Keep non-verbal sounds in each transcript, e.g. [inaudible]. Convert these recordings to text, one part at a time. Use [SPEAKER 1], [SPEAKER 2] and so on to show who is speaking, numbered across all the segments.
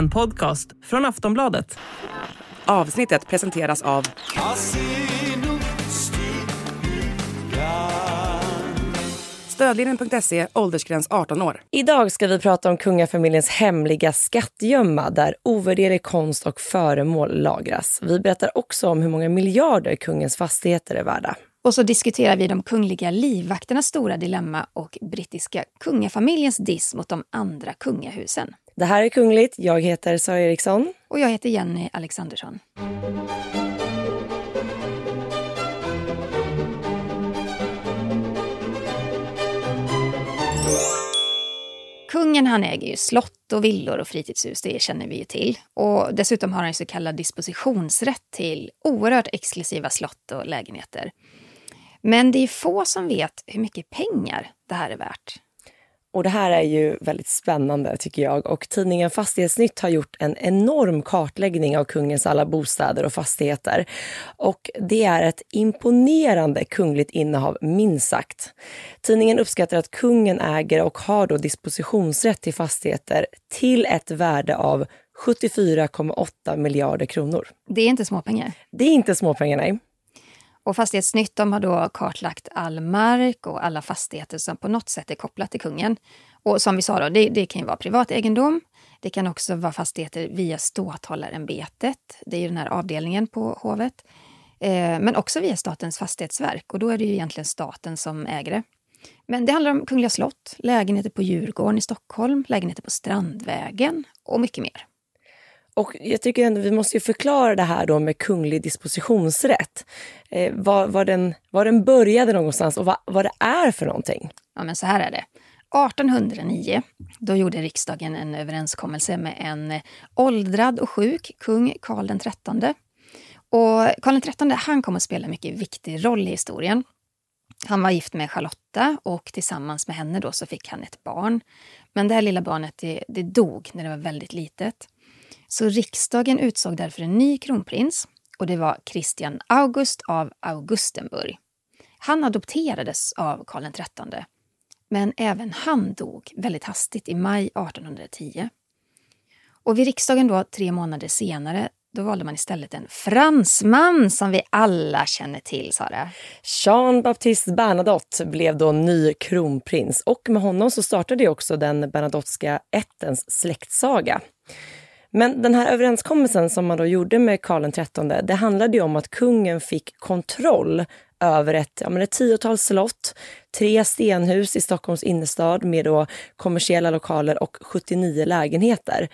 [SPEAKER 1] En podcast från Aftonbladet.
[SPEAKER 2] Avsnittet presenteras av Stödlinjen.se, åldersgräns 18 år.
[SPEAKER 3] Idag ska vi prata om kungafamiljens hemliga skattgömma där ovärderlig konst och föremål lagras. Vi berättar också om hur många miljarder kungens fastigheter är värda.
[SPEAKER 4] Och så diskuterar vi de kungliga livvakternas stora dilemma och brittiska kungafamiljens diss mot de andra kungahusen.
[SPEAKER 3] Det här är Kungligt. Jag heter Sara Eriksson.
[SPEAKER 4] Och jag heter Jenny Alexandersson. Kungen han äger ju slott och villor och fritidshus, det känner vi ju till. Och dessutom har han så kallad dispositionsrätt till oerhört exklusiva slott och lägenheter. Men det är få som vet hur mycket pengar det här är värt.
[SPEAKER 3] Och det här är ju väldigt spännande tycker jag. Och tidningen Fastighetsnytt har gjort en enorm kartläggning av kungens alla bostäder och fastigheter. Och det är ett imponerande kungligt innehav, minst sagt. Tidningen uppskattar att kungen äger och har då dispositionsrätt till fastigheter till ett värde av 74,8 miljarder kronor.
[SPEAKER 4] Det är inte småpengar.
[SPEAKER 3] Det är inte småpengar, nej.
[SPEAKER 4] Och Fastighetsnytt de har då kartlagt all mark och alla fastigheter som på något sätt är kopplat till kungen. Och som vi sa, då, det, det kan ju vara privat egendom. Det kan också vara fastigheter via ståthållarämbetet. Det är ju den här avdelningen på hovet. Eh, men också via Statens fastighetsverk och då är det ju egentligen staten som äger det. Men det handlar om Kungliga slott, lägenheter på Djurgården i Stockholm, lägenheter på Strandvägen och mycket mer.
[SPEAKER 3] Och jag tycker ändå vi måste ju förklara det här då med kunglig dispositionsrätt. Eh, var, var, den, var den började någonstans och vad, vad det är för någonting.
[SPEAKER 4] Ja, men så här är det. 1809 då gjorde riksdagen en överenskommelse med en eh, åldrad och sjuk kung Karl XIII. Och Karl XIII han kom att spela en mycket viktig roll i historien. Han var gift med Charlotta och tillsammans med henne då så fick han ett barn. Men det här lilla barnet det, det dog när det var väldigt litet. Så riksdagen utsåg därför en ny kronprins och det var Christian August av Augustenburg. Han adopterades av Karl XIII, men även han dog väldigt hastigt i maj 1810. Och vid riksdagen då, tre månader senare, då valde man istället en fransman som vi alla känner till, Sara.
[SPEAKER 3] Jean-Baptiste Bernadotte blev då ny kronprins och med honom så startade också den Bernadotteska ättens släktsaga. Men den här överenskommelsen som man då gjorde med Karl XIII, det handlade ju om att kungen fick kontroll över ett, ja, men ett tiotal slott, tre stenhus i Stockholms innerstad med då kommersiella lokaler och 79 lägenheter.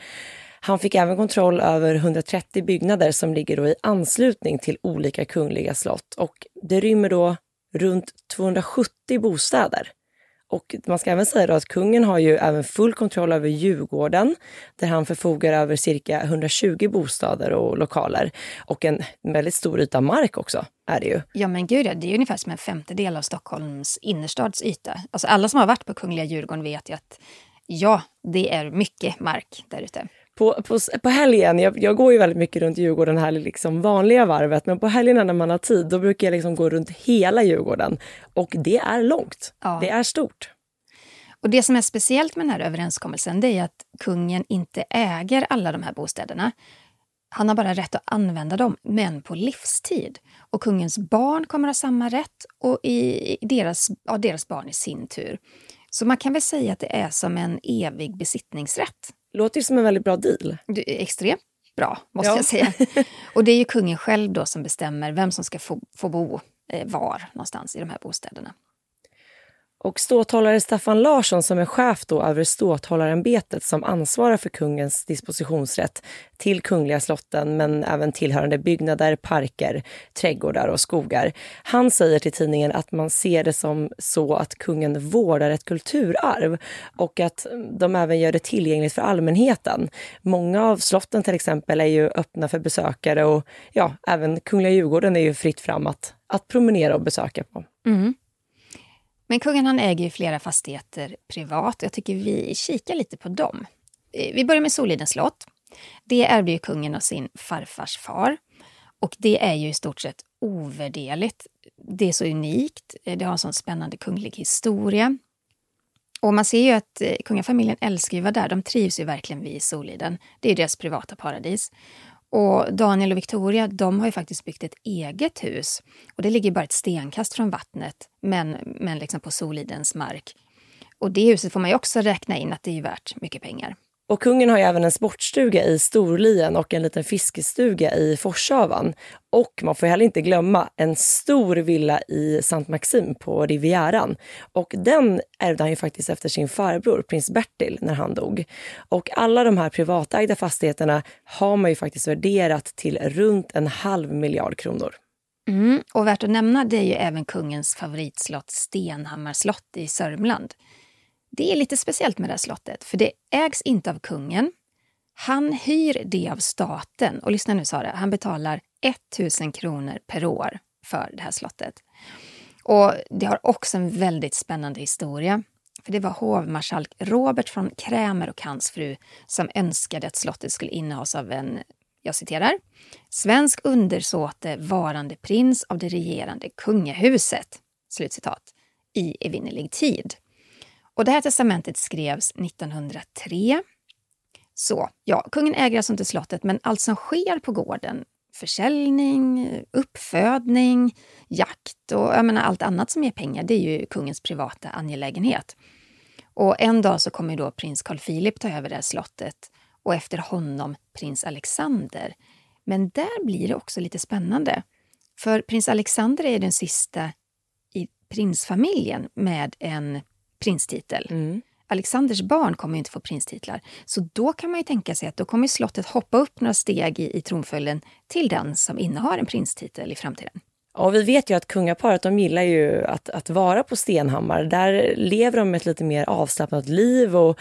[SPEAKER 3] Han fick även kontroll över 130 byggnader som ligger då i anslutning till olika kungliga slott och det rymmer då runt 270 bostäder. Och man ska även säga att kungen har ju även full kontroll över Djurgården där han förfogar över cirka 120 bostäder och lokaler. Och en väldigt stor yta mark också är det ju.
[SPEAKER 4] Ja men gud, det är ungefär som en femtedel av Stockholms innerstads yta. Alltså alla som har varit på Kungliga Djurgården vet ju att ja, det är mycket mark där ute.
[SPEAKER 3] På, på, på helgen, jag, jag, går ju väldigt mycket runt Djurgården här liksom vanliga varvet, men på helgerna när man har tid då brukar jag liksom gå runt hela Djurgården. Och det är långt, ja. det är stort.
[SPEAKER 4] Och Det som är speciellt med den här överenskommelsen det är att kungen inte äger alla de här bostäderna. Han har bara rätt att använda dem, men på livstid. Och kungens barn kommer ha samma rätt och i deras, ja, deras barn i sin tur. Så man kan väl säga att det är som en evig besittningsrätt.
[SPEAKER 3] Låter ju som en väldigt bra deal.
[SPEAKER 4] Extremt bra, måste ja. jag säga. [laughs] Och det är ju kungen själv då som bestämmer vem som ska få, få bo eh, var någonstans i de här bostäderna.
[SPEAKER 3] Och ståthållare Staffan Larsson som är chef då över ståthållarämbetet som ansvarar för kungens dispositionsrätt till kungliga slotten men även tillhörande byggnader, parker, trädgårdar och skogar. Han säger till tidningen att man ser det som så att kungen vårdar ett kulturarv och att de även gör det tillgängligt för allmänheten. Många av slotten till exempel är ju öppna för besökare och ja, även Kungliga Djurgården är ju fritt fram att, att promenera och besöka på.
[SPEAKER 4] Mm. Men kungen han äger ju flera fastigheter privat och jag tycker vi kikar lite på dem. Eh, vi börjar med Solidens slott. Det ärvde ju kungen av sin farfars far. Och det är ju i stort sett ovärderligt. Det är så unikt, eh, det har en sån spännande kunglig historia. Och man ser ju att eh, kungafamiljen älskar ju att vara där. De trivs ju verkligen vid Soliden. Det är ju deras privata paradis. Och Daniel och Victoria de har ju faktiskt byggt ett eget hus. Och Det ligger bara ett stenkast från vattnet, men, men liksom på Solidens mark. Och det huset får man ju också räkna in att det är värt mycket pengar.
[SPEAKER 3] Och kungen har ju även en sportstuga i Storlien och en liten fiskestuga i Forshavan. Och man får heller inte glömma en stor villa i Saint Maxime på Rivieran. Och den ärvde han ju faktiskt efter sin farbror, prins Bertil, när han dog. Och alla de här privatägda fastigheterna har man ju faktiskt värderat till runt en halv miljard kronor.
[SPEAKER 4] Mm, och värt att nämna det är ju även kungens favoritslott Stenhammarslott i Sörmland. Det är lite speciellt med det här slottet, för det ägs inte av kungen. Han hyr det av staten. Och lyssna nu Sara, han betalar 1000 kronor per år för det här slottet. Och det har också en väldigt spännande historia. För det var hovmarskalk Robert från Krämer och hans fru som önskade att slottet skulle innehas av en, jag citerar, svensk undersåte varande prins av det regerande kungahuset. Slutcitat. I evinnerlig tid. Och det här testamentet skrevs 1903. Så, ja, kungen äger alltså inte slottet, men allt som sker på gården, försäljning, uppfödning, jakt och jag menar, allt annat som ger pengar, det är ju kungens privata angelägenhet. Och en dag så kommer då prins Carl Philip ta över det här slottet och efter honom prins Alexander. Men där blir det också lite spännande. För prins Alexander är den sista i prinsfamiljen med en prinstitel. Mm. Alexanders barn kommer inte få prinstitlar. Så då kan man ju tänka sig att då kommer slottet hoppa upp några steg i, i tronföljden till den som innehar en prinstitel i framtiden.
[SPEAKER 3] Och vi vet ju att kungaparet de gillar ju att, att vara på Stenhammar. Där lever de ett lite mer avslappnat liv. Och,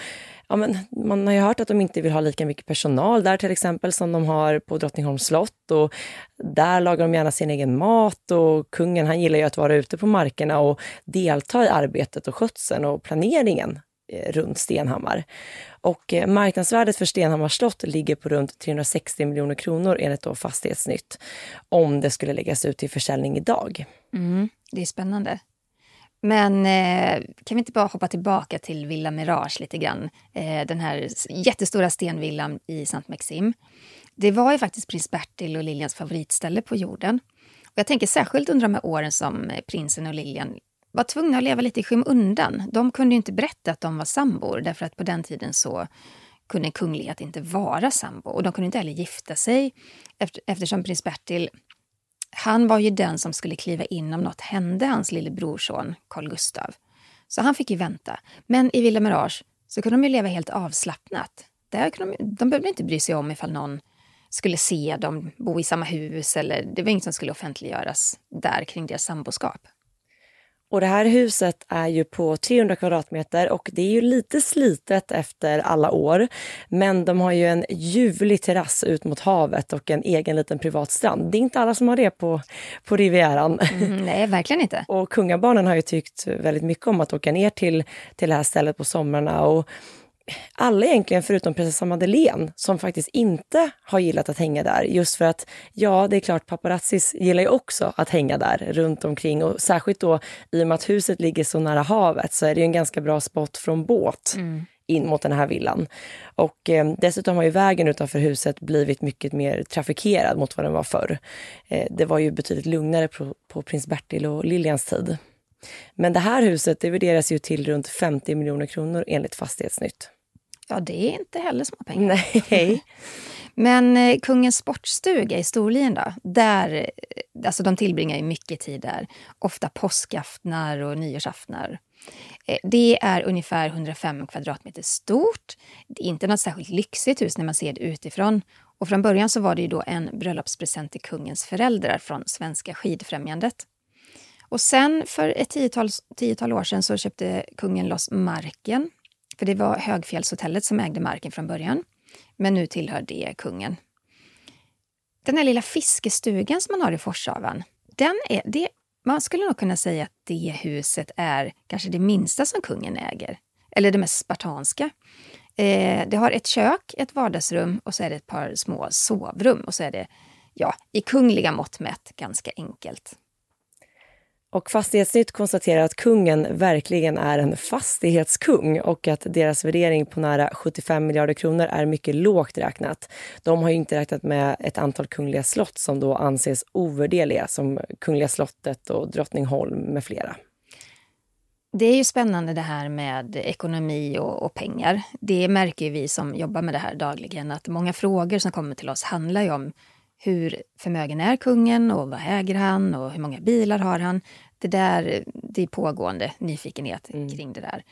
[SPEAKER 3] ja, men, man har ju hört att de inte vill ha lika mycket personal där till exempel som de har på Drottningholms slott. Och där lagar de gärna sin egen mat och kungen han gillar ju att vara ute på markerna och delta i arbetet och skötseln och planeringen eh, runt Stenhammar. Och eh, marknadsvärdet för Stenhammars slott ligger på runt 360 miljoner kronor enligt då Fastighetsnytt. Om det skulle läggas ut till försäljning idag.
[SPEAKER 4] Mm, det är spännande. Men eh, kan vi inte bara hoppa tillbaka till Villa Mirage lite grann? Eh, den här jättestora stenvillan i Saint Maxim. Det var ju faktiskt prins Bertil och Liljans favoritställe på jorden. Och jag tänker särskilt under de här åren som eh, prinsen och Liljan var tvungna att leva lite i skymundan. De kunde ju inte berätta att de var sambor därför att på den tiden så kunde en kunglighet inte vara sambo. Och de kunde inte heller gifta sig eftersom prins Bertil han var ju den som skulle kliva in om något hände hans lille brorson Carl Gustav. Så han fick ju vänta. Men i Villa Mirage så kunde de ju leva helt avslappnat. Där kunde de, de behövde inte bry sig om ifall någon skulle se dem bo i samma hus eller det var inget som skulle offentliggöras där kring deras samboskap.
[SPEAKER 3] Och det här huset är ju på 300 kvadratmeter och det är ju lite slitet efter alla år. Men de har ju en ljuvlig terrass ut mot havet och en egen liten privat strand. Det är inte alla som har det på, på Rivieran.
[SPEAKER 4] Mm, nej, verkligen inte. [laughs]
[SPEAKER 3] Och kungabarnen har ju tyckt väldigt mycket om att åka ner till, till det här stället på somrarna. Och alla egentligen förutom prinsessan Madeleine som faktiskt inte har gillat att hänga där. Just för att, ja, det är klart paparazzis gillar ju också att hänga där runt omkring och särskilt då i och med att huset ligger så nära havet så är det en ganska bra spot från båt. Mm in mot den här villan. Och eh, dessutom har ju vägen utanför huset blivit mycket mer trafikerad mot vad den var förr. Eh, det var ju betydligt lugnare på, på prins Bertil och Liljans tid. Men det här huset det värderas ju till runt 50 miljoner kronor enligt Fastighetsnytt.
[SPEAKER 4] Ja, det är inte heller små pengar.
[SPEAKER 3] Nej. [laughs]
[SPEAKER 4] Men eh, Kungens sportstuga i Storlien då? Där, eh, alltså de tillbringar ju mycket tid där. Ofta påskaftnar och nyårsaftnar. Eh, det är ungefär 105 kvadratmeter stort. Det är inte något särskilt lyxigt hus när man ser det utifrån. Och från början så var det ju då en bröllopspresent till kungens föräldrar från Svenska skidfrämjandet. Och sen för ett tiotal, tiotal år sedan så köpte kungen loss marken för det var Högfjällshotellet som ägde marken från början. Men nu tillhör det kungen. Den här lilla fiskestugan som man har i Forshavan, den är, det, man skulle nog kunna säga att det huset är kanske det minsta som kungen äger. Eller det mest spartanska. Eh, det har ett kök, ett vardagsrum och så är det ett par små sovrum. Och så är det, ja, i kungliga mått mätt, ganska enkelt.
[SPEAKER 3] Och Fastighetsnytt konstaterar att kungen verkligen är en fastighetskung och att deras värdering på nära 75 miljarder kronor är mycket lågt räknat. De har inte räknat med ett antal kungliga slott som då anses ovärdeliga som Kungliga slottet och Drottningholm med flera.
[SPEAKER 4] Det är ju spännande det här med ekonomi och, och, pengar. Det märker vi som jobbar med det här dagligen att många frågor som kommer till oss handlar ju om hur förmögen är kungen och vad äger han och hur många bilar har han? Det där, det är pågående nyfikenhet mm. kring det där.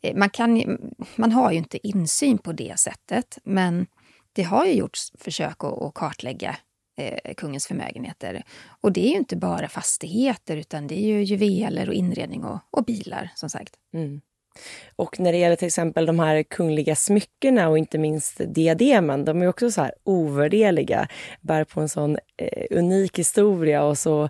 [SPEAKER 4] Eh, man, kan, man har ju inte insyn på det sättet, men det har ju gjorts försök att, att kartlägga eh, kungens förmögenheter. Och det är ju inte bara fastigheter, utan det är ju juveler och inredning och, och bilar, som sagt. Mm.
[SPEAKER 3] Och när det gäller till exempel de här kungliga smyckena och inte minst diademen, de är också så här ovärdeliga, bär på en sån eh, unik historia och så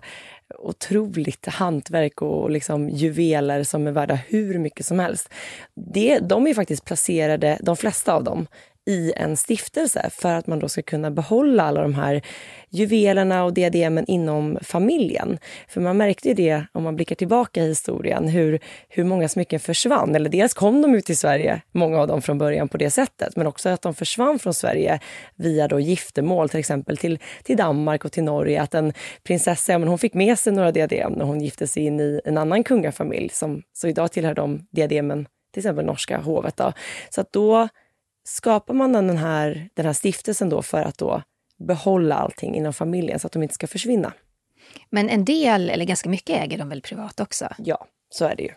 [SPEAKER 3] otroligt hantverk och liksom juveler som är värda hur mycket som helst. Det, de är faktiskt placerade, de flesta av dem, i en stiftelse för att man då ska kunna behålla alla de här juvelerna och diademen inom familjen. För man märkte ju det, om man blickar tillbaka i historien, hur, hur många smycken försvann. Eller dels kom de ut till Sverige, många av dem från början på det sättet, men också att de försvann från Sverige via då giftermål, till exempel till, till Danmark och till Norge. Att en prinsessa, ja, men hon fick med sig några diadem när hon gifte sig in i en annan kungafamilj, som, så idag tillhör de diademen till exempel norska hovet. Då. Så att då skapar man den här, den här stiftelsen då för att då behålla allting inom familjen så att de inte ska försvinna.
[SPEAKER 4] Men en del, eller ganska mycket, äger de väl privat också?
[SPEAKER 3] Ja, så är det ju.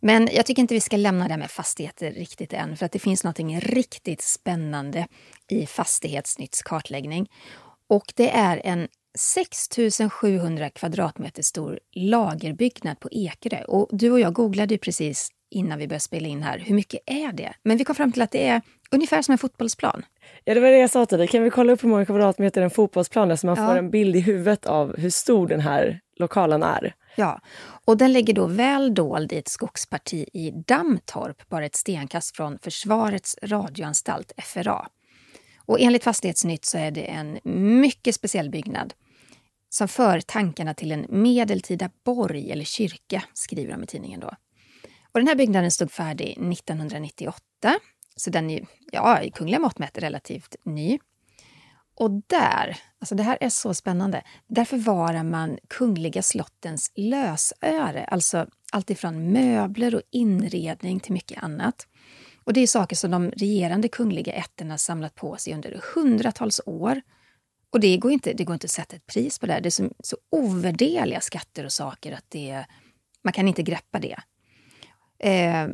[SPEAKER 4] Men jag tycker inte vi ska lämna det med fastigheter riktigt än, för att det finns något riktigt spännande i Fastighetsnytts kartläggning. Och det är en 6 700 kvadratmeter stor lagerbyggnad på Ekerö. Och du och jag googlade precis innan vi började spela in här. Hur mycket är det? Men vi kom fram till att det är ungefär som en fotbollsplan.
[SPEAKER 3] Ja, det var det jag sa till dig. Kan vi kolla upp hur många kvadratmeter en fotbollsplan är så man ja. får en bild i huvudet av hur stor den här lokalen är?
[SPEAKER 4] Ja, och den ligger då väl dold i ett skogsparti i Dammtorp, bara ett stenkast från Försvarets radioanstalt, FRA. Och enligt Fastighetsnytt så är det en mycket speciell byggnad som för tankarna till en medeltida borg eller kyrka, skriver de i tidningen då. Och den här byggnaden stod färdig 1998, så den är ja, i kungliga mått mätt relativt ny. Och där, alltså det här är så spännande, där förvarar man kungliga slottens lösöre, alltså ifrån möbler och inredning till mycket annat. Och det är saker som de regerande kungliga ätterna samlat på sig under hundratals år. Och det går inte, det går inte att sätta ett pris på det. Det är så, så ovärdeliga skatter och saker att det, man kan inte greppa det. Eh,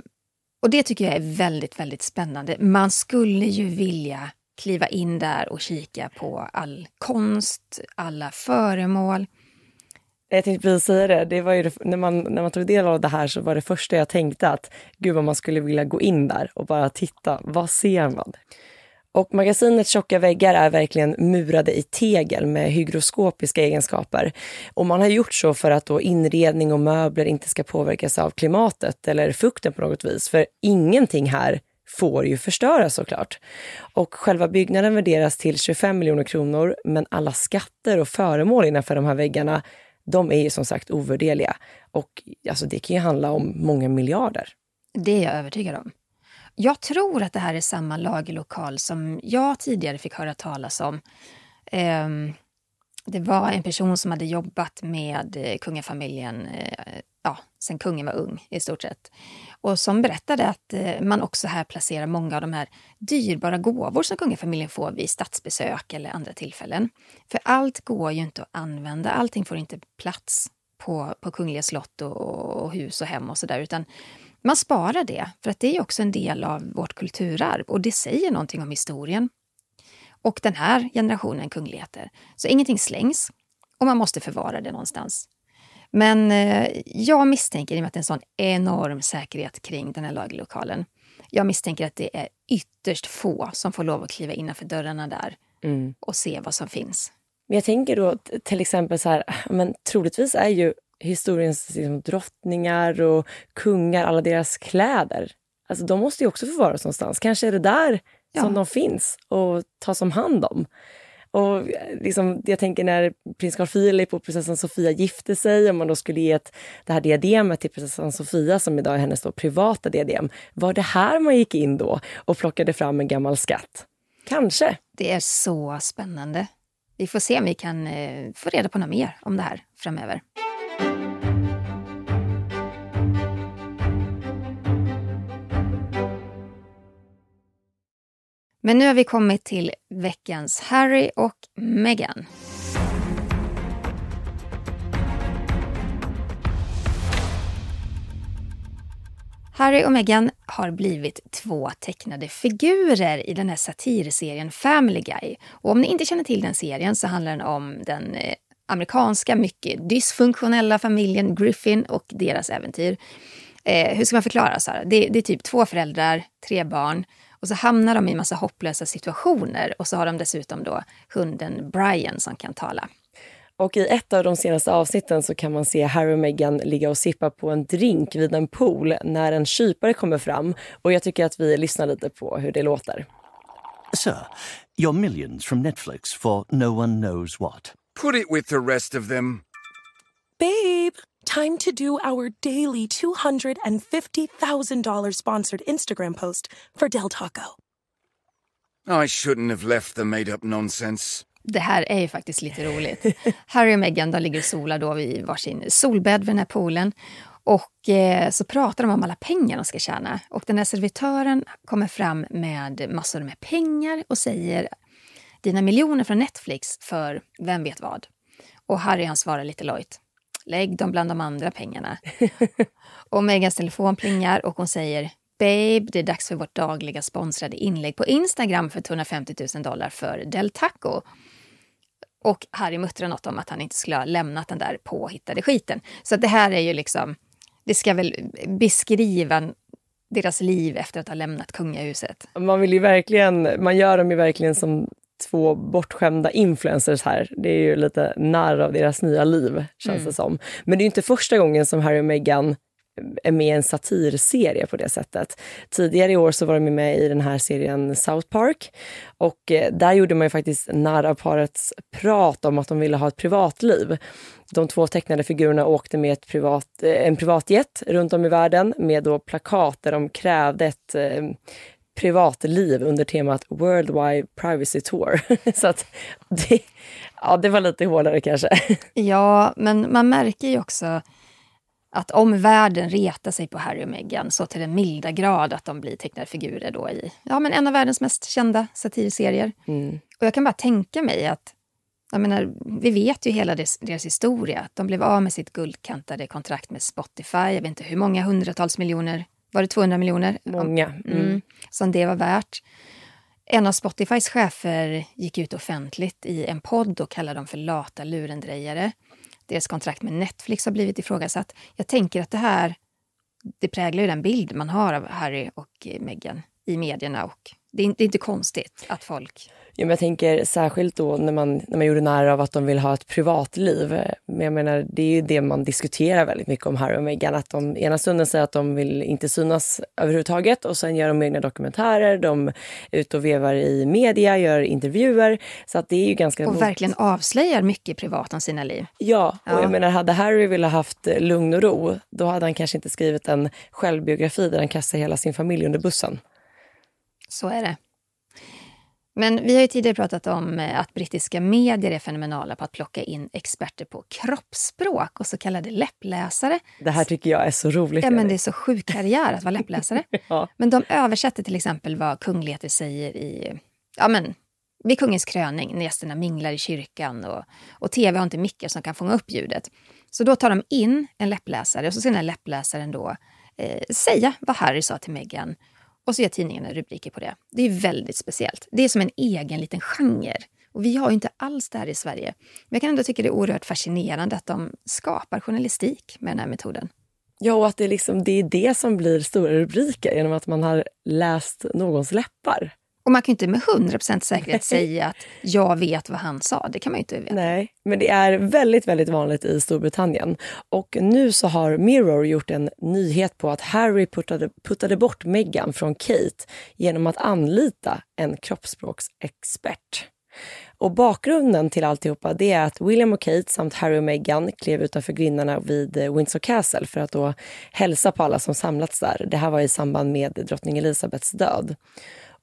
[SPEAKER 4] och det tycker jag är väldigt, väldigt spännande. Man skulle ju vilja kliva in där och kika på all konst, alla föremål.
[SPEAKER 3] Jag tänkte precis säga det. det, var ju det, när, man, när man tog del av det här så var det första jag tänkte att gud vad man skulle vilja gå in där och bara titta. Vad ser man? Och magasinets tjocka väggar är verkligen murade i tegel med hygroskopiska egenskaper. Och man har gjort så för att då inredning och möbler inte ska påverkas av klimatet eller fukten på något vis. För ingenting här får ju förstöras såklart. Och själva byggnaden värderas till 25 miljoner kronor, men alla skatter och föremål innanför de här väggarna, de är ju som sagt ovärdeliga. Och alltså, det kan ju handla om många miljarder.
[SPEAKER 4] Det är jag övertygad om. Jag tror att det här är samma lagerlokal som jag tidigare fick höra talas om. Um, det var en person som hade jobbat med eh, kungafamiljen eh, ja, sen kungen var ung i stort sett. Och som berättade att eh, man också här placerar många av de här dyrbara gåvor som kungafamiljen får vid statsbesök eller andra tillfällen. För allt går ju inte att använda, allting får inte plats på, på kungliga slott och, och hus och hem och sådär, utan man sparar det, för att det är också en del av vårt kulturarv och det säger någonting om historien. Och den här generationen kungligheter. Så ingenting slängs och man måste förvara det någonstans. Men eh, jag misstänker, i och med att det är en sån enorm säkerhet kring den här lagerlokalen, jag misstänker att det är ytterst få som får lov att kliva innanför dörrarna där mm. och se vad som finns.
[SPEAKER 3] Men jag tänker då till exempel så här, men troligtvis är ju historiens liksom, drottningar och kungar, alla deras kläder. Alltså, de måste ju också förvaras någonstans. Kanske är det där ja. som de finns och tas om hand om. Och liksom, jag tänker när prins Carl Philip och prinsessan Sofia gifte sig, om man då skulle ge ett, det här diademet till prinsessan Sofia som idag är hennes då privata diadem. Var det här man gick in då och plockade fram en gammal skatt? Kanske.
[SPEAKER 4] Det är så spännande. Vi får se om vi kan eh, få reda på något mer om det här framöver. Men nu har vi kommit till veckans Harry och Meghan. Harry och Meghan har blivit två tecknade figurer i den här satirserien Family Guy. Och om ni inte känner till den serien så handlar den om den eh, amerikanska, mycket dysfunktionella familjen Griffin och deras äventyr. Eh, hur ska man förklara? Så det, det, är typ två föräldrar, tre barn och så hamnar de i massa hopplösa situationer och så har de dessutom då hunden Brian som kan tala.
[SPEAKER 3] Och i ett av de senaste avsnitten så kan man se Harry och Meghan ligga och sippa på en drink vid en pool när en kypare kommer fram. Och jag tycker att vi lyssnar lite på hur det låter.
[SPEAKER 5] Sir, your millions from Netflix for no one knows what.
[SPEAKER 6] Put it with the rest of them.
[SPEAKER 1] Babe, time to do our daily $250,000 sponsored Instagram post for Del Taco.
[SPEAKER 6] I shouldn't have left the made up nonsense.
[SPEAKER 4] Det här är ju faktiskt lite roligt. Harry och Meghan de ligger och solar då vid varsin solbädd vid den här poolen. Och eh, så pratar de om alla pengar de ska tjäna. Och den här servitören kommer fram med massor med pengar och säger dina miljoner från Netflix för vem vet vad. Och Harry han svarar lite lojt. Lägg dem bland de andra pengarna. [laughs] och Megans telefon plingar och hon säger Babe, det är dags för vårt dagliga sponsrade inlägg på Instagram för 250 000 dollar för Del Taco. Och Harry muttrar något om att han inte skulle ha lämnat den där påhittade skiten. Så det här är ju liksom, det ska väl beskriva deras liv efter att ha lämnat kungahuset.
[SPEAKER 3] Man vill ju verkligen, man gör dem ju verkligen som två bortskämda influencers här. Det är ju lite narr av deras nya liv, känns mm. det som. Men det är inte första gången som Harry och Meghan är med i en satirserie på det sättet. Tidigare i år så var de med i den här serien South Park och eh, där gjorde man ju faktiskt narr av parets prat om att de ville ha ett privatliv. De två tecknade figurerna åkte med ett privat, eh, en privatjet runt om i världen med då plakat där de krävde ett eh, privatliv under temat Worldwide Privacy Tour. [laughs] så att det, ja, det var lite hårdare kanske. [laughs]
[SPEAKER 4] Ja, men man märker ju också att om världen retar sig på Harry och Meghan så till den milda grad att de blir tecknade figurer då i ja, men en av världens mest kända satirserier. Mm. Och jag kan bara tänka mig att jag menar, vi vet ju hela deras, deras historia. De blev av med sitt guldkantade kontrakt med Spotify. Jag vet inte hur många hundratals miljoner. Var det 200 miljoner?
[SPEAKER 3] Många. Mm. Mm,
[SPEAKER 4] som det var värt. En av Spotifys chefer gick ut offentligt i en podd och kallade dem för lata lurendrejare. Deras kontrakt med Netflix har blivit ifrågasatt. Jag tänker att det här det präglar ju den bild man har av Harry och Meghan i medierna och det är, inte, det är inte konstigt att folk
[SPEAKER 3] Ja, men jag tänker särskilt då när man, när man gjorde nära av att de vill ha ett privatliv. Men jag menar, det är ju det man diskuterar väldigt mycket om Harry och Meghan. Att de ena stunden säger att de vill inte synas överhuvudtaget och sen gör de egna dokumentärer. De är ute och vevar i media, gör intervjuer. Så att det är ju ganska...
[SPEAKER 4] Och verkligen avslöjar mycket privat om sina liv.
[SPEAKER 3] Ja, och ja. jag menar hade Harry velat haft lugn och ro, då hade han kanske inte skrivit en självbiografi där han kastar hela sin familj under bussen.
[SPEAKER 4] Så är det. Men vi har ju tidigare pratat om eh, att brittiska medier är fenomenala på att plocka in experter på kroppsspråk och så kallade läppläsare.
[SPEAKER 3] Det här tycker jag är så roligt.
[SPEAKER 4] Ja, men det är så sjuk karriär att vara läppläsare. [laughs] ja. Men de översätter till exempel vad kungligheter säger i, ja men, vid kungens kröning, när gästerna minglar i kyrkan och, och tv har inte mickar som kan fånga upp ljudet. Så då tar de in en läppläsare och så ska den här läppläsaren då eh, säga vad Harry sa till Meghan och så ger tidningarna rubriker på det. Det är väldigt speciellt. Det är som en egen liten genre. Och vi har ju inte alls det här i Sverige. Men jag kan ändå tycka det är oerhört fascinerande att de skapar journalistik med den här metoden.
[SPEAKER 3] Ja, och att det, liksom, det är det som blir stora rubriker genom att man har läst någons läppar.
[SPEAKER 4] Och man kan inte med 100% säkerhet [laughs] säga att jag vet vad han sa. Det kan man ju inte veta.
[SPEAKER 3] Nej, men det är väldigt, väldigt vanligt i Storbritannien. Och nu så har Mirror gjort en nyhet på att Harry puttade, puttade bort Meghan från Kate genom att anlita en kroppsspråksexpert. Och bakgrunden till alltihopa det är att William och Kate samt Harry och Meghan klev utanför grindarna vid eh, Windsor Castle för att då hälsa på alla som samlats där. Det här var i samband med drottning Elizabeths död.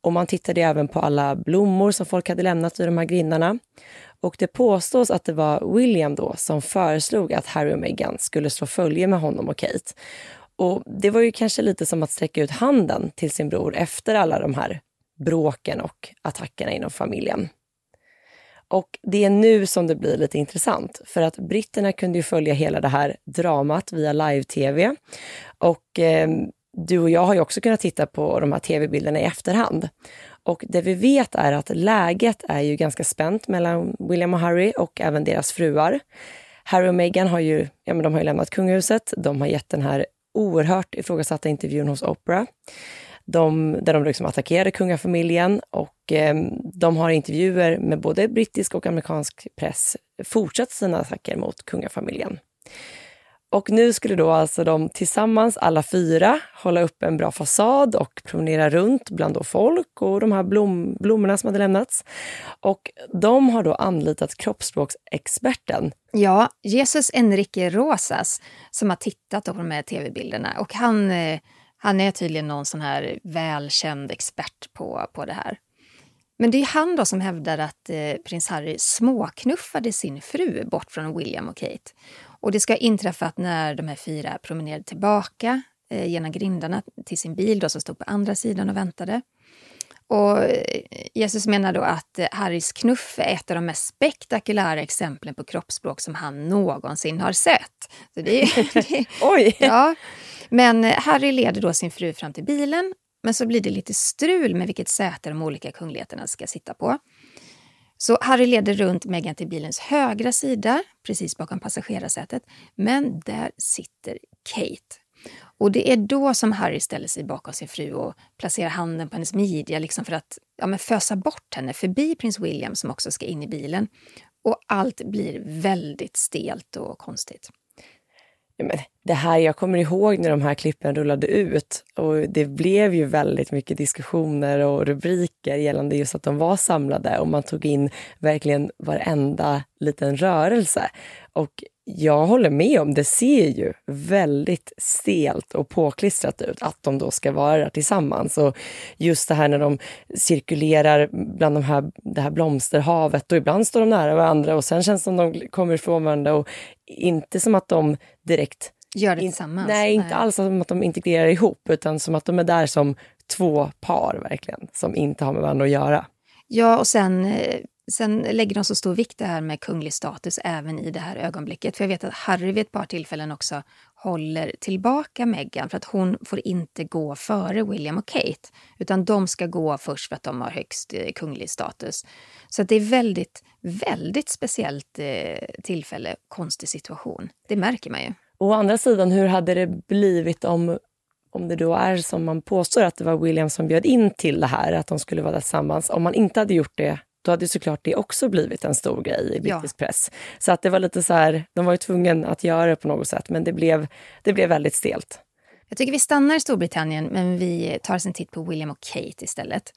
[SPEAKER 3] Och man tittade även på alla blommor som folk hade lämnat i de här grindarna. Och det påstås att det var William då som föreslog att Harry och Meghan skulle slå följe med honom och Kate. Och det var ju kanske lite som att sträcka ut handen till sin bror efter alla de här bråken och attackerna inom familjen. Och det är nu som det blir lite intressant, för att britterna kunde ju följa hela det här dramat via live-tv. Och eh, du och jag har ju också kunnat titta på de här tv-bilderna i efterhand. Och det vi vet är att läget är ju ganska spänt mellan William och Harry och även deras fruar. Harry och Meghan har ju, ja, men de har ju lämnat kungahuset. De har gett den här oerhört ifrågasatta intervjun hos Oprah. De, där de liksom attackerade kungafamiljen och eh, de har intervjuer med både brittisk och amerikansk press fortsatt sina attacker mot kungafamiljen. Och nu skulle då alltså de tillsammans, alla fyra, hålla upp en bra fasad och promenera runt bland då folk och de här blom, blommorna som hade lämnats. Och de har då anlitat kroppsspråksexperten.
[SPEAKER 4] Ja, Jesus Enrique Rosas som har tittat på de här tv-bilderna och han, eh, han är tydligen någon sån här välkänd expert på, på det här. Men det är han då som hävdar att eh, prins Harry småknuffade sin fru bort från William och Kate. Och det ska ha inträffat när de här fyra promenerade tillbaka eh, genom grindarna till sin bil då, som stod på andra sidan och väntade. Och eh, Jesus menar då att eh, Harrys knuff är ett av de mest spektakulära exemplen på kroppsspråk som han någonsin har sett. Så det, det, [laughs]
[SPEAKER 3] Oj! [laughs]
[SPEAKER 4] Ja. Men eh, Harry leder då sin fru fram till bilen men så blir det lite strul med vilket säte de olika kungligheterna ska sitta på. Så Harry leder runt Meghan till bilens högra sida, precis bakom passagerarsätet. Men där sitter Kate. Och det är då som Harry ställer sig bakom sin fru och placerar handen på hennes midja liksom för att ja, men fösa bort henne förbi prins William som också ska in i bilen. Och allt blir väldigt stelt och konstigt.
[SPEAKER 3] Men det här, jag kommer ihåg när de här klippen rullade ut och det blev ju väldigt mycket diskussioner och rubriker gällande just att de var samlade och man tog in verkligen varenda liten rörelse. Och jag håller med om, det ser ju väldigt stelt och påklistrat ut att de då ska vara där tillsammans. Och just det här när de cirkulerar bland de här, det här blomsterhavet och ibland står de nära varandra och sen känns det som de kommer ifrån varandra och inte som att de direkt
[SPEAKER 4] Gör det
[SPEAKER 3] in,
[SPEAKER 4] tillsammans?
[SPEAKER 3] nej, inte alls som att de integrerar ihop utan som att de är där som två par verkligen, som inte har med varandra att göra.
[SPEAKER 4] Ja, och sen, eh, sen lägger de så stor vikt det här med kunglig status även i det här ögonblicket. För jag vet att Harry vid ett par tillfällen också håller tillbaka Meghan för att hon får inte gå före William och Kate. Utan de ska gå först för att de har högst eh, kunglig status. Så det är väldigt, väldigt speciellt eh, tillfälle, konstig situation. Det märker man ju.
[SPEAKER 3] Å andra sidan, hur hade det blivit om, om det då är som man påstår att det var William som bjöd in till det här, att de skulle vara tillsammans. Om man inte hade gjort det, då hade såklart det också blivit en stor grej i brittisk ja. press. Så att det var lite så här, de var ju tvungna att göra det på något sätt, men det blev, det blev väldigt stelt.
[SPEAKER 4] Jag tycker vi stannar i Storbritannien, men vi tar oss en titt på William och Kate istället.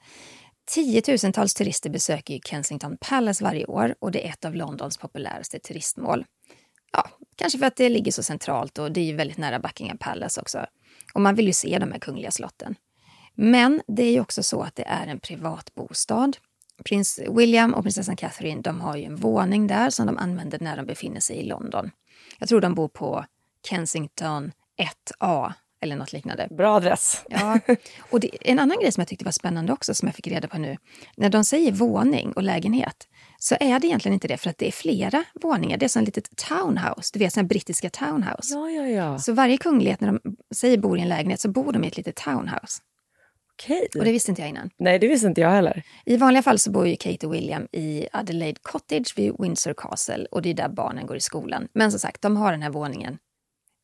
[SPEAKER 4] Tiotusentals turister besöker Kensington Palace varje år och det är ett av Londons populäraste turistmål. Ja, kanske för att det ligger så centralt och det är ju väldigt nära Buckingham Palace också. Och man vill ju se de här kungliga slotten. Men det är ju också så att det är en privat bostad. Prins William och prinsessan Catherine de har ju en våning där som de använder när de befinner sig i London. Jag tror de bor på Kensington 1A eller något liknande.
[SPEAKER 3] Bra adress.
[SPEAKER 4] Ja. Och det, en annan grej som jag tyckte var spännande också, som jag fick reda på nu. När de säger våning och lägenhet, så är det egentligen inte det, för att det är flera våningar. Det är som ett litet townhouse, du vet, såna brittiska townhouse.
[SPEAKER 3] Ja, ja, ja.
[SPEAKER 4] Så varje kunglighet, när de säger bor i en lägenhet, så bor de i ett litet townhouse.
[SPEAKER 3] Okej.
[SPEAKER 4] Och det visste inte jag innan.
[SPEAKER 3] Nej, det visste inte jag heller.
[SPEAKER 4] I vanliga fall så bor ju Kate och William i Adelaide Cottage vid Windsor Castle och det är där barnen går i skolan. Men som sagt, de har den här våningen,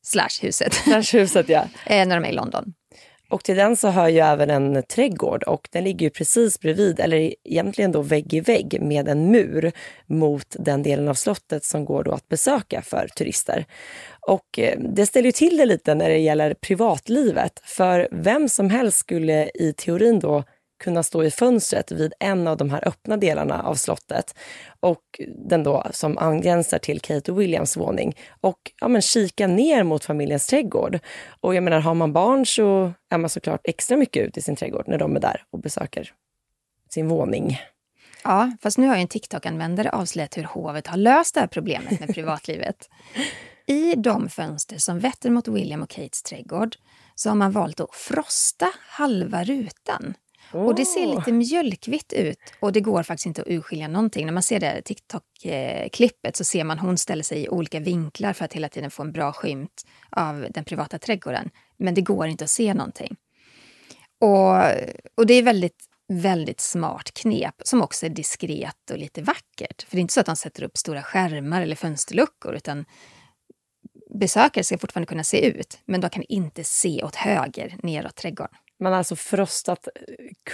[SPEAKER 4] slash huset,
[SPEAKER 3] Slash huset, ja. [laughs]
[SPEAKER 4] eh, när de är i London.
[SPEAKER 3] Och till den så hör ju även en trädgård och den ligger ju precis bredvid, eller egentligen då vägg i vägg med en mur mot den delen av slottet som går då att besöka för turister. Och eh, det ställer ju till det lite när det gäller privatlivet, för vem som helst skulle i teorin då kunna stå i fönstret vid en av de här öppna delarna av slottet och den då som angränsar till Kate och Williams våning och ja, men kika ner mot familjens trädgård. Och jag menar, har man barn så är man såklart extra mycket ute i sin trädgård när de är där och besöker sin våning.
[SPEAKER 4] Ja, fast nu har ju en TikTok-användare avslöjat hur hovet har löst det här problemet med privatlivet. I de fönster som vetter mot William och Kates trädgård så har man valt att frosta halva rutan. Oh. Och det ser lite mjölkvitt ut och det går faktiskt inte att urskilja någonting. När man ser det TikTok-klippet så ser man hon ställer sig i olika vinklar för att hela tiden få en bra skymt av den privata trädgården. Men det går inte att se någonting. Och, och det är väldigt väldigt smart knep som också är diskret och lite vackert. För det är inte så att de sätter upp stora skärmar eller fönsterluckor utan besökare ska fortfarande kunna se ut, men de kan inte se åt höger neråt trädgården.
[SPEAKER 3] Man har alltså frostat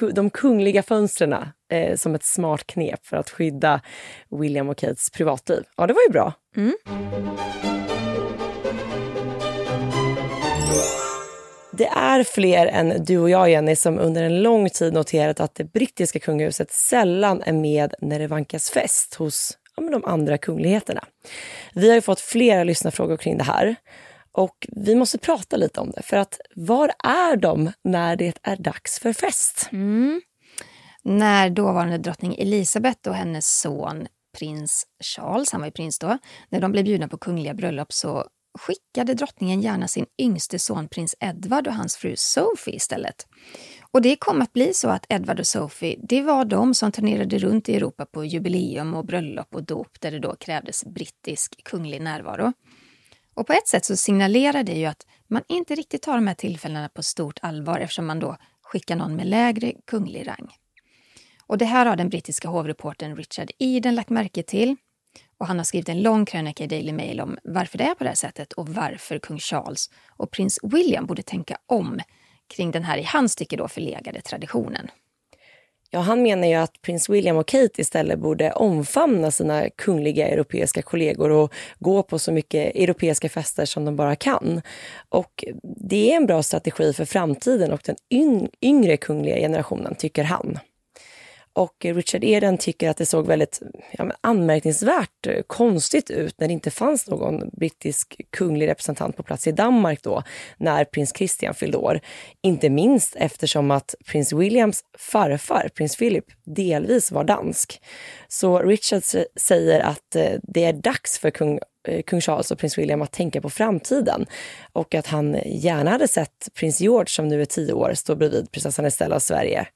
[SPEAKER 3] eh, de kungliga fönstren eh, som ett smart knep för att skydda William och Kates privatliv. Ja, det var ju bra. Mm. Det är fler än du och jag, Jenny, som under en lång tid noterat att det brittiska kungahuset sällan är med när det vankas fest hos ja, de andra kungligheterna. Vi har fått flera lyssnarfrågor kring det här och vi måste prata lite om det. För att var är de när det är dags för fest?
[SPEAKER 4] Mm. När dåvarande drottning Elisabeth och hennes son prins Charles, han var ju prins då, när de blev bjudna på kungliga bröllop så skickade drottningen gärna sin yngste son prins Edward och hans fru Sophie istället. Och det kom att bli så att Edward och Sophie, det var de som turnerade runt i Europa på jubileum och bröllop och dop där det då krävdes brittisk kunglig närvaro. Och på ett sätt så signalerar det ju att man inte riktigt tar de här tillfällena på stort allvar eftersom man då skickar någon med lägre kunglig rang. Och det här har den brittiska hovreportern Richard Eden lagt märke till och han har skrivit en lång krönika i Daily Mail om varför det är på det här sättet och varför kung Charles och prins William borde tänka om kring den här i hans tycke då förlegade traditionen.
[SPEAKER 3] Ja, han menar ju att prins William och Kate istället borde omfamna sina kungliga europeiska kollegor och gå på så mycket europeiska fester som de bara kan. Och det är en bra strategi för framtiden och den yngre kungliga generationen, tycker han. Och Richard Eden tycker att det såg väldigt ja, anmärkningsvärt eh, konstigt ut när det inte fanns någon brittisk kunglig representant på plats i Danmark då, när prins Christian fyllde år. Inte minst eftersom att prins Williams farfar, prins Philip, delvis var dansk. Så Richard säger att eh, det är dags för kung eh, kung Charles och prins William att tänka på framtiden och att han gärna hade sett prins George, som nu är tio år, stå bredvid prinsessan Estella av Sverige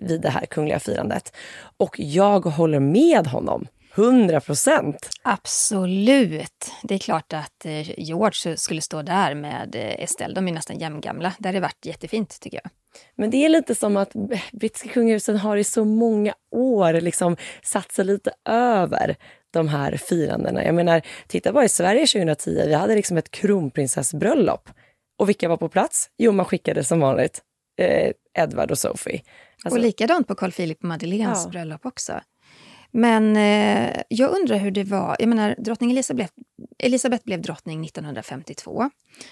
[SPEAKER 3] vid det här kungliga firandet. Och jag håller med honom. 100 procent.
[SPEAKER 4] Absolut. Det är klart att eh, George skulle stå där med eh, Estelle. De är nästan jämngamla. Det hade varit jättefint tycker jag.
[SPEAKER 3] Men det är lite som att brittiska kungahuset har i så många år liksom satt sig lite över de här firandena. Jag menar, titta bara i Sverige 2010. Vi hade liksom ett kronprinsessbröllop. Och vilka var på plats? Jo, man skickade som vanligt eh, Edward och Sophie.
[SPEAKER 4] Alltså, och likadant på Carl Philip och Madeleines ja. bröllop också. Men eh, jag undrar hur det var. Jag menar, drottning Elisabeth, Elisabeth blev drottning 1952.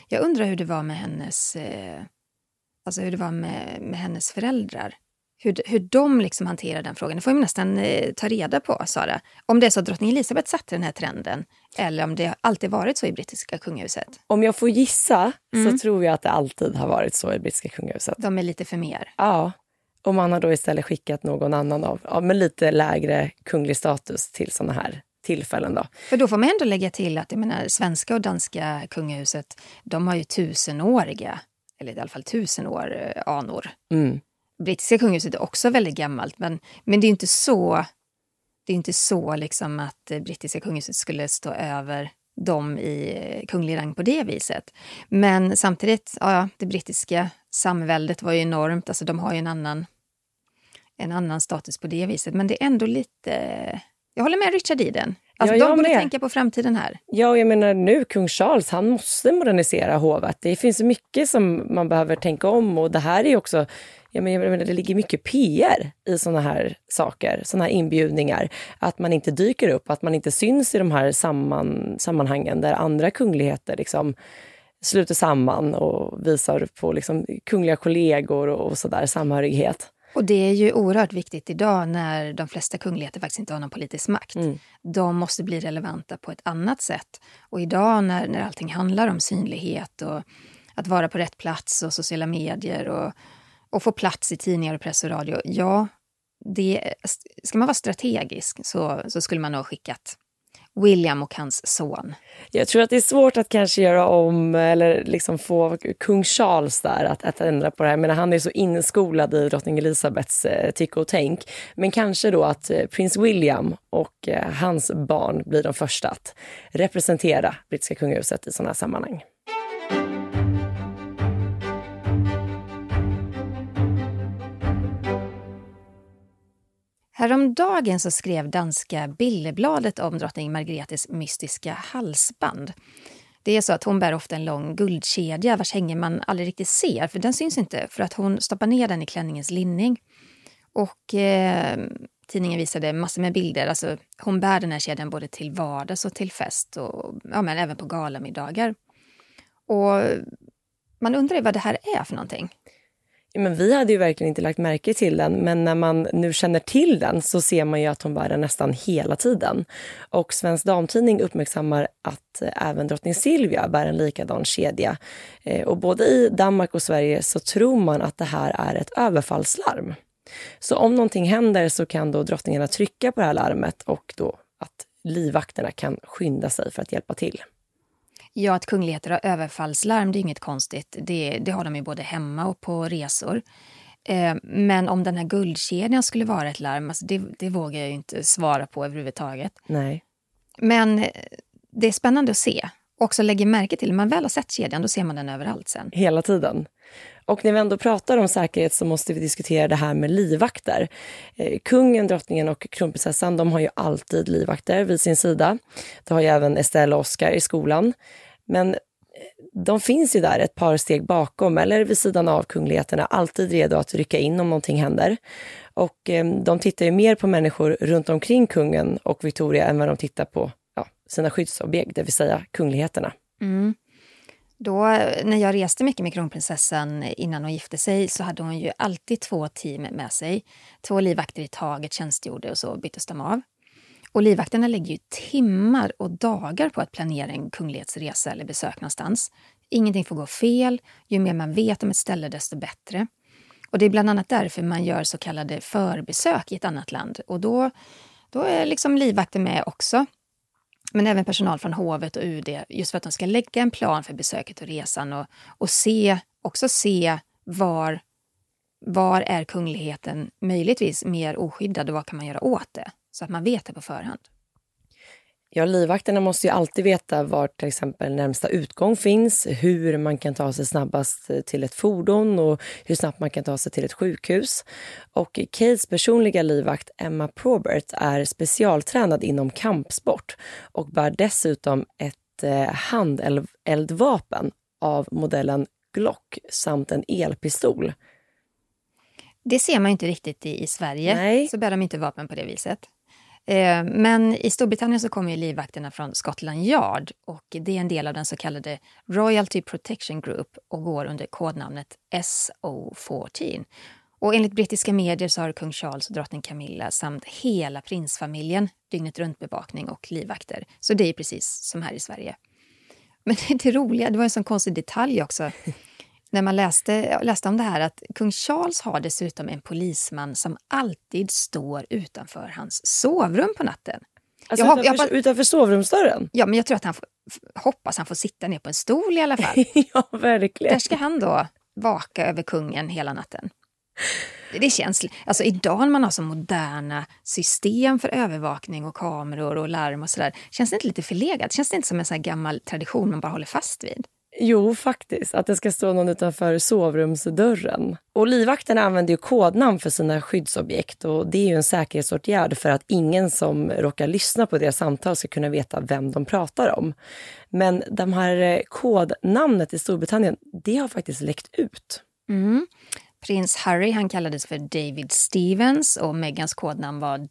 [SPEAKER 4] Jag undrar hur det var med hennes, eh, alltså hur det var med, med hennes föräldrar. Hur, hur de liksom hanterar den frågan. Det får man nästan eh, ta reda på, Sara. Om det är så att drottning Elisabeth satte den här trenden eller om det alltid varit så i brittiska kungahuset.
[SPEAKER 3] Om jag får gissa mm. så tror jag att det alltid har varit så i brittiska kungahuset.
[SPEAKER 4] De är lite för mer.
[SPEAKER 3] Ja. Och man har då istället skickat någon annan av, av med lite lägre kunglig status till såna här tillfällen. Då.
[SPEAKER 4] För då får man ändå lägga till att jag menar, svenska och danska kungahuset, de har ju tusenåriga, eller i alla fall tusen år, eh, anor. Mm. Brittiska kungahuset är också väldigt gammalt, men, men det är inte så det är inte så liksom att eh, brittiska kungahuset skulle stå över dem i eh, kunglig rang på det viset. Men samtidigt, ja, det brittiska samväldet var ju enormt, alltså de har ju en annan en annan status på det viset. Men det är ändå lite... Eh, jag håller med Richard Eden. Alltså, ja, de borde med. tänka på framtiden här.
[SPEAKER 3] Ja, jag menar nu, kung Charles, han måste modernisera hovet. Det finns mycket som man behöver tänka om och det här är också jag menar, det ligger mycket PR i såna här saker, såna här inbjudningar. Att man inte dyker upp, att man inte syns i de här samman, sammanhangen där andra kungligheter liksom sluter samman och visar på liksom kungliga kollegor och, och sådär, samhörighet.
[SPEAKER 4] Och det är ju oerhört viktigt idag när de flesta kungligheter faktiskt inte har någon politisk makt.
[SPEAKER 3] Mm.
[SPEAKER 4] De måste bli relevanta på ett annat sätt. Och idag när, när allting handlar om synlighet och att vara på rätt plats och sociala medier och, och få plats i tidningar och press och radio. Ja, det, ska man vara strategisk så, så skulle man nog ha skickat William och hans son.
[SPEAKER 3] Jag tror att det är svårt att kanske göra om eller liksom få kung Charles där att, att ändra på det här. Men han är så inskolad i drottning Elizabeths eh, tycke och tänk. Men kanske då att eh, prins William och eh, hans barn blir de första att representera brittiska kungahuset i sådana här sammanhang.
[SPEAKER 4] Häromdagen så skrev danska Billebladet om drottning Margretes mystiska halsband. Det är så att hon bär ofta en lång guldkedja vars hänger man aldrig riktigt ser, för den syns inte, för att hon stoppar ner den i klänningens linning. Och eh, tidningen visade massor med bilder. Alltså, hon bär den här kedjan både till vardags och till fest och ja, men även på galamiddagar. Och man undrar vad det här är för någonting.
[SPEAKER 3] Men vi hade ju verkligen inte lagt märke till den, men när man nu känner till den så ser man ju att hon bär den nästan hela tiden. Och Svensk Damtidning uppmärksammar att eh, även drottning Silvia bär en likadan kedja. Eh, och både i Danmark och Sverige så tror man att det här är ett överfallslarm. Så om någonting händer så kan då drottningarna trycka på det här larmet och då att livvakterna kan skynda sig för att hjälpa till.
[SPEAKER 4] Ja, att kungligheter har överfallslarm, det är inget konstigt. Det, det har de ju både hemma och på resor. Eh, men om den här guldkedjan skulle vara ett larm, alltså det, det vågar jag inte svara på överhuvudtaget.
[SPEAKER 3] Nej.
[SPEAKER 4] Men eh, det är spännande att se. Också lägger märke till, när man väl har sett kedjan, då ser man den överallt sen.
[SPEAKER 3] Hela tiden. Och när vi ändå pratar om säkerhet så måste vi diskutera det här med livvakter. Eh, kungen, drottningen och kronprinsessan de har ju alltid livvakter vid sin sida. Det har ju även Estelle och Oscar i skolan. Men eh, de finns ju där ett par steg bakom eller vid sidan av kungligheterna, alltid redo att rycka in om någonting händer. Och eh, de tittar ju mer på människor runt omkring kungen och Victoria än vad de tittar på ja, sina skyddsobjekt, det vill säga kungligheterna.
[SPEAKER 4] Mm. Då, när jag reste mycket med kronprinsessan innan hon gifte sig så hade hon ju alltid två team med sig. Två livvakter i taget tjänstgjorde och så byttes de av. Och livvakterna lägger ju timmar och dagar på att planera en kunglighetsresa eller besök någonstans. Ingenting får gå fel. Ju mer man vet om ett ställe, desto bättre. Och Det är bland annat därför man gör så kallade förbesök i ett annat land. Och Då, då är liksom livvakter med också. Men även personal från hovet och UD, just för att de ska lägga en plan för besöket och resan och, och se, också se var, var är kungligheten möjligtvis mer oskyddad och vad kan man göra åt det? Så att man vet det på förhand.
[SPEAKER 3] Ja, livvakterna måste ju alltid veta var till exempel närmsta utgång finns, hur man kan ta sig snabbast till ett fordon och hur snabbt man kan ta sig till ett sjukhus. Och Kates personliga livvakt Emma Probert är specialtränad inom kampsport och bär dessutom ett eh, handeldvapen av modellen Glock samt en elpistol.
[SPEAKER 4] Det ser man inte riktigt i, i Sverige.
[SPEAKER 3] Nej.
[SPEAKER 4] Så bär de inte vapen på det viset. Eh, men i Storbritannien så kommer ju livvakterna från Scotland Yard och det är en del av den så kallade Royalty Protection Group och går under kodnamnet SO14. Och enligt brittiska medier så har kung Charles och drottning Camilla samt hela prinsfamiljen dygnet runt bevakning och livvakter. Så det är precis som här i Sverige. Men [laughs] det roliga, det var en sån konstig detalj också när man läste, läste om det här att kung Charles har dessutom en polisman som alltid står utanför hans sovrum på natten.
[SPEAKER 3] Alltså
[SPEAKER 4] jag,
[SPEAKER 3] utanför,
[SPEAKER 4] jag,
[SPEAKER 3] utanför sovrumsdörren?
[SPEAKER 4] Ja, men jag tror att han får, hoppas han får sitta ner på en stol i alla fall. [laughs]
[SPEAKER 3] ja, verkligen.
[SPEAKER 4] Där ska han då vaka över kungen hela natten. Det känns, alltså idag när man har så moderna system för övervakning och kameror och larm och sådär, känns det inte lite förlegat? Känns det inte som en sån gammal tradition man bara håller fast vid?
[SPEAKER 3] Jo, faktiskt. Att det ska stå någon utanför sovrumsdörren. Och livvakterna använder ju kodnamn för sina skyddsobjekt och det är ju en säkerhetsåtgärd för att ingen som råkar lyssna på deras samtal ska kunna veta vem de pratar om. Men de här eh, kodnamnet i Storbritannien, det har faktiskt läckt ut.
[SPEAKER 4] Mm. Prins Harry han kallades för David Stevens och Megans kodnamn var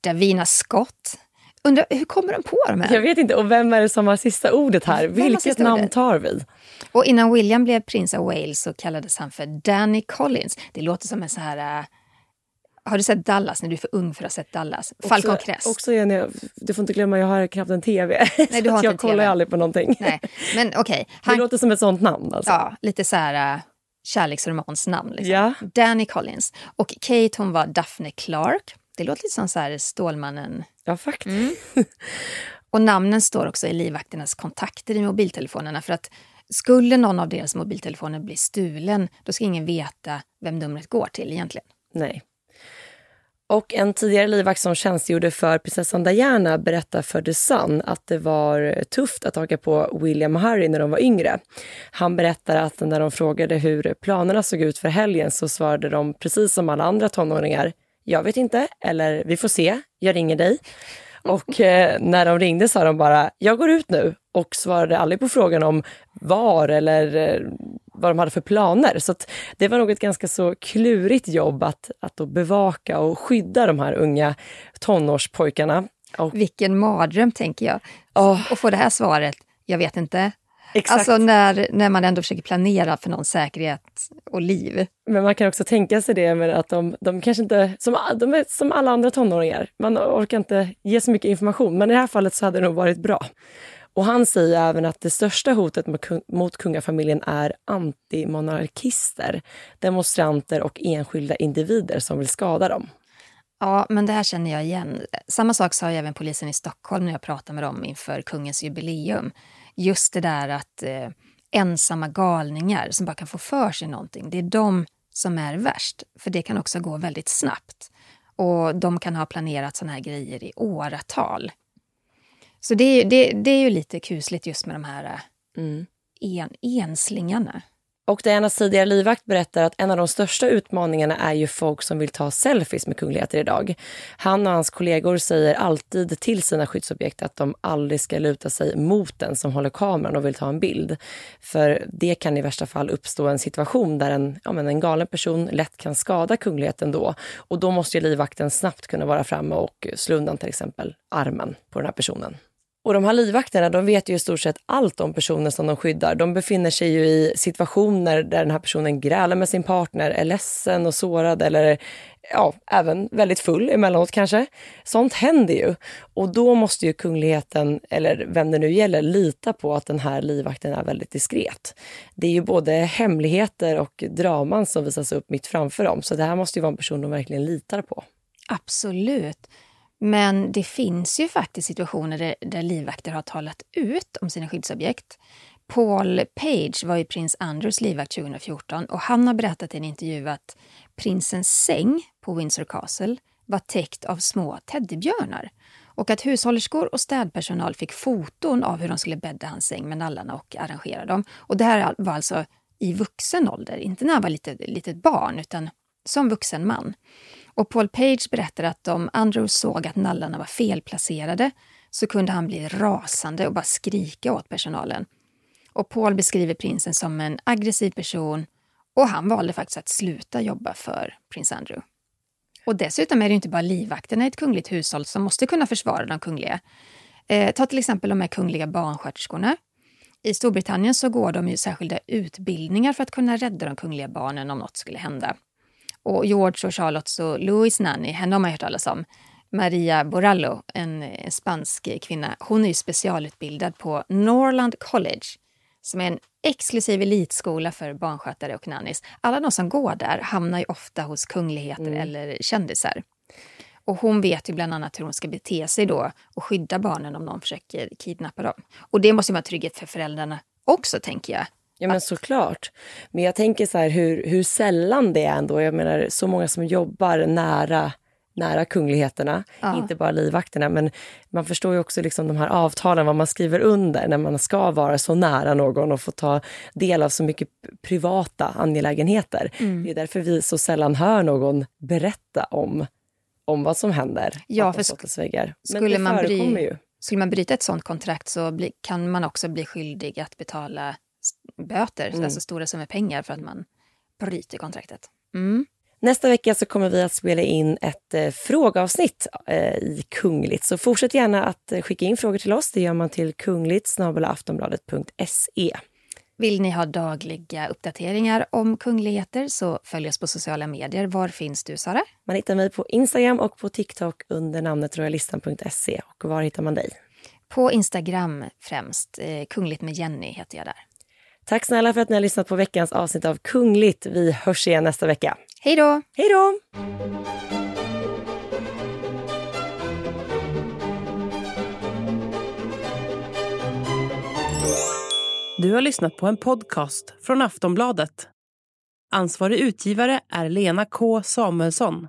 [SPEAKER 4] Davina Scott. Undrar, hur kommer de på de här?
[SPEAKER 3] Jag vet inte. Och vem är det som har sista ordet här? Vilket namn
[SPEAKER 4] ordet?
[SPEAKER 3] tar vi?
[SPEAKER 4] Och innan William blev prins av Wales så kallades han för Danny Collins. Det låter som en så här äh, Har du sett Dallas när du är för ung för att ha sett Dallas? Falcon Crest.
[SPEAKER 3] Också Jenny, du får inte glömma, jag har knappt en tv.
[SPEAKER 4] Nej, du [laughs] har inte
[SPEAKER 3] jag kollar
[SPEAKER 4] TV.
[SPEAKER 3] aldrig på någonting.
[SPEAKER 4] Nej, men okej. [laughs]
[SPEAKER 3] Det
[SPEAKER 4] Han-
[SPEAKER 3] låter som ett sånt namn alltså.
[SPEAKER 4] Ja, lite så här uh, kärleksromansnamn. Liksom.
[SPEAKER 3] Ja.
[SPEAKER 4] Danny Collins. Och Kate hon var Daphne Clark. Det låter lite som så här Stålmannen.
[SPEAKER 3] Ja, faktiskt.
[SPEAKER 4] Mm. [laughs] Och namnen står också i livvakternas kontakter i mobiltelefonerna. För att skulle någon av deras mobiltelefoner bli stulen, då ska ingen veta vem numret går till egentligen.
[SPEAKER 3] Nej. Och en tidigare livvakt som tjänstgjorde för prinsessan Diana berättar för The Sun att det var tufft att haka på William och Harry när de var yngre. Han berättar att när de frågade hur planerna såg ut för helgen så svarade de precis som alla andra tonåringar, jag vet inte, eller vi får se, jag ringer dig. Och eh, när de ringde sa de bara, jag går ut nu och svarade aldrig på frågan om var eller eh, vad de hade för planer. Så det var nog ett ganska så klurigt jobb att, att då bevaka och skydda de här unga tonårspojkarna. Och,
[SPEAKER 4] Vilken mardröm, tänker jag. Och få det här svaret, jag vet inte.
[SPEAKER 3] Exakt.
[SPEAKER 4] Alltså när, när man ändå försöker planera för någons säkerhet och liv.
[SPEAKER 3] Men man kan också tänka sig det med att de, de kanske inte, som, de är som alla andra tonåringar, man orkar inte ge så mycket information, men i det här fallet så hade det nog varit bra. Och han säger även att det största hotet mot, kung- mot kungafamiljen är antimonarkister, demonstranter och enskilda individer som vill skada dem.
[SPEAKER 4] Ja, men det här känner jag igen. Samma sak sa även polisen i Stockholm när jag pratade med dem inför kungens jubileum. Just det där att eh, ensamma galningar som bara kan få för sig någonting, det är de som är värst. För det kan också gå väldigt snabbt. Och de kan ha planerat såna här grejer i åratal. Så det, är- det, det är ju lite kusligt just med de här eh,
[SPEAKER 3] Mm.
[SPEAKER 4] en, enslingarna.
[SPEAKER 3] Och Dianas tidigare livvakt berättar att en av de största utmaningarna är ju folk som vill ta selfies med kungligheter idag. Han och hans kollegor säger alltid till sina skyddsobjekt att de aldrig ska luta sig mot den som håller kameran och vill ta en bild. För det kan i värsta fall uppstå en situation där en, ja, men en galen person lätt kan skada kungligheten då. Och då måste ju livvakten snabbt kunna vara framme och slå undan till exempel armen på den här personen. Och de här livvakterna de vet ju i stort sett allt om personen som de skyddar. De befinner sig ju i situationer där den här personen grälar med sin partner, är ledsen och sårad eller ja, även väldigt full emellanåt kanske. Sånt händer ju. Och då måste ju kungligheten, eller vem det nu gäller, lita på att den här livvakten är väldigt diskret. Det är ju både hemligheter och draman som visas upp mitt framför dem. Så det här måste ju vara en person de verkligen litar på.
[SPEAKER 4] Absolut. Men det finns ju faktiskt situationer där, där livvakter har talat ut om sina skyddsobjekt. Paul Page var ju prins Andrews livvakt 2014 och han har berättat i en intervju att prinsens säng på Windsor Castle var täckt av små teddybjörnar och att hushållerskor och städpersonal fick foton av hur de skulle bädda hans säng med nallarna och arrangera dem. Och det här var alltså i vuxen ålder, inte när han var litet, litet barn utan som vuxen man. Och Paul Page berättar att om Andrews såg att nallarna var felplacerade så kunde han bli rasande och bara skrika åt personalen. Och Paul beskriver prinsen som en aggressiv person och han valde faktiskt att sluta jobba för prins Andrew. Och dessutom är det inte bara livvakterna i ett kungligt hushåll som måste kunna försvara de kungliga. Eh, ta till exempel de här kungliga barnsköterskorna. I Storbritannien så går de ju särskilda utbildningar för att kunna rädda de kungliga barnen om något skulle hända. Och George och Charlottes och Louis nanny, henne har man hört talas om. Maria Borallo, en, spansk kvinna, hon är ju specialutbildad på Norland College som är en exklusiv elitskola för barnskötare och nannies. Alla de som går där hamnar ju ofta hos kungligheter eller kändisar. Och hon vet ju bland annat hur hon ska bete sig då och skydda barnen om någon försöker kidnappa dem. Och det måste ju vara trygghet för föräldrarna också, tänker jag.
[SPEAKER 3] Ja men såklart. Men jag tänker så här hur, hur sällan det är ändå. Jag menar så många som jobbar nära, nära kungligheterna.
[SPEAKER 4] Ja.
[SPEAKER 3] Inte bara livvakterna men man förstår ju också liksom de här avtalen, vad man skriver under när man ska vara så nära någon och få ta del av så mycket privata angelägenheter.
[SPEAKER 4] Mm.
[SPEAKER 3] Det är därför vi så sällan hör någon berätta om, om vad som händer
[SPEAKER 4] Ja, för.
[SPEAKER 3] Men
[SPEAKER 4] skulle
[SPEAKER 3] det
[SPEAKER 4] man bry-
[SPEAKER 3] ju.
[SPEAKER 4] Skulle man bryta ett sånt kontrakt så bli, kan man också bli skyldig att betala böter,
[SPEAKER 3] Mm.
[SPEAKER 4] alltså stora summor pengar för att man bryter kontraktet. Mm.
[SPEAKER 3] Nästa vecka så kommer vi att spela in ett eh, frågeavsnitt eh, i Kungligt. Så fortsätt gärna att eh, skicka in frågor till oss. Det gör man till kungligt aftonbladet.se.
[SPEAKER 4] Vill ni ha dagliga uppdateringar om kungligheter så följ oss på sociala medier. Var finns du, Sara?
[SPEAKER 3] Man hittar mig på Instagram och på TikTok under namnet royalistan.se. Och var hittar man dig?
[SPEAKER 4] På Instagram främst. Eh, Kungligt med Jenny heter jag där.
[SPEAKER 3] Tack snälla för att ni har lyssnat på veckans avsnitt av Kungligt. Vi hörs igen nästa vecka.
[SPEAKER 4] Hej då!
[SPEAKER 3] Hej då!
[SPEAKER 7] Du har lyssnat på en podcast från Aftonbladet. Ansvarig utgivare är Lena K Samuelsson.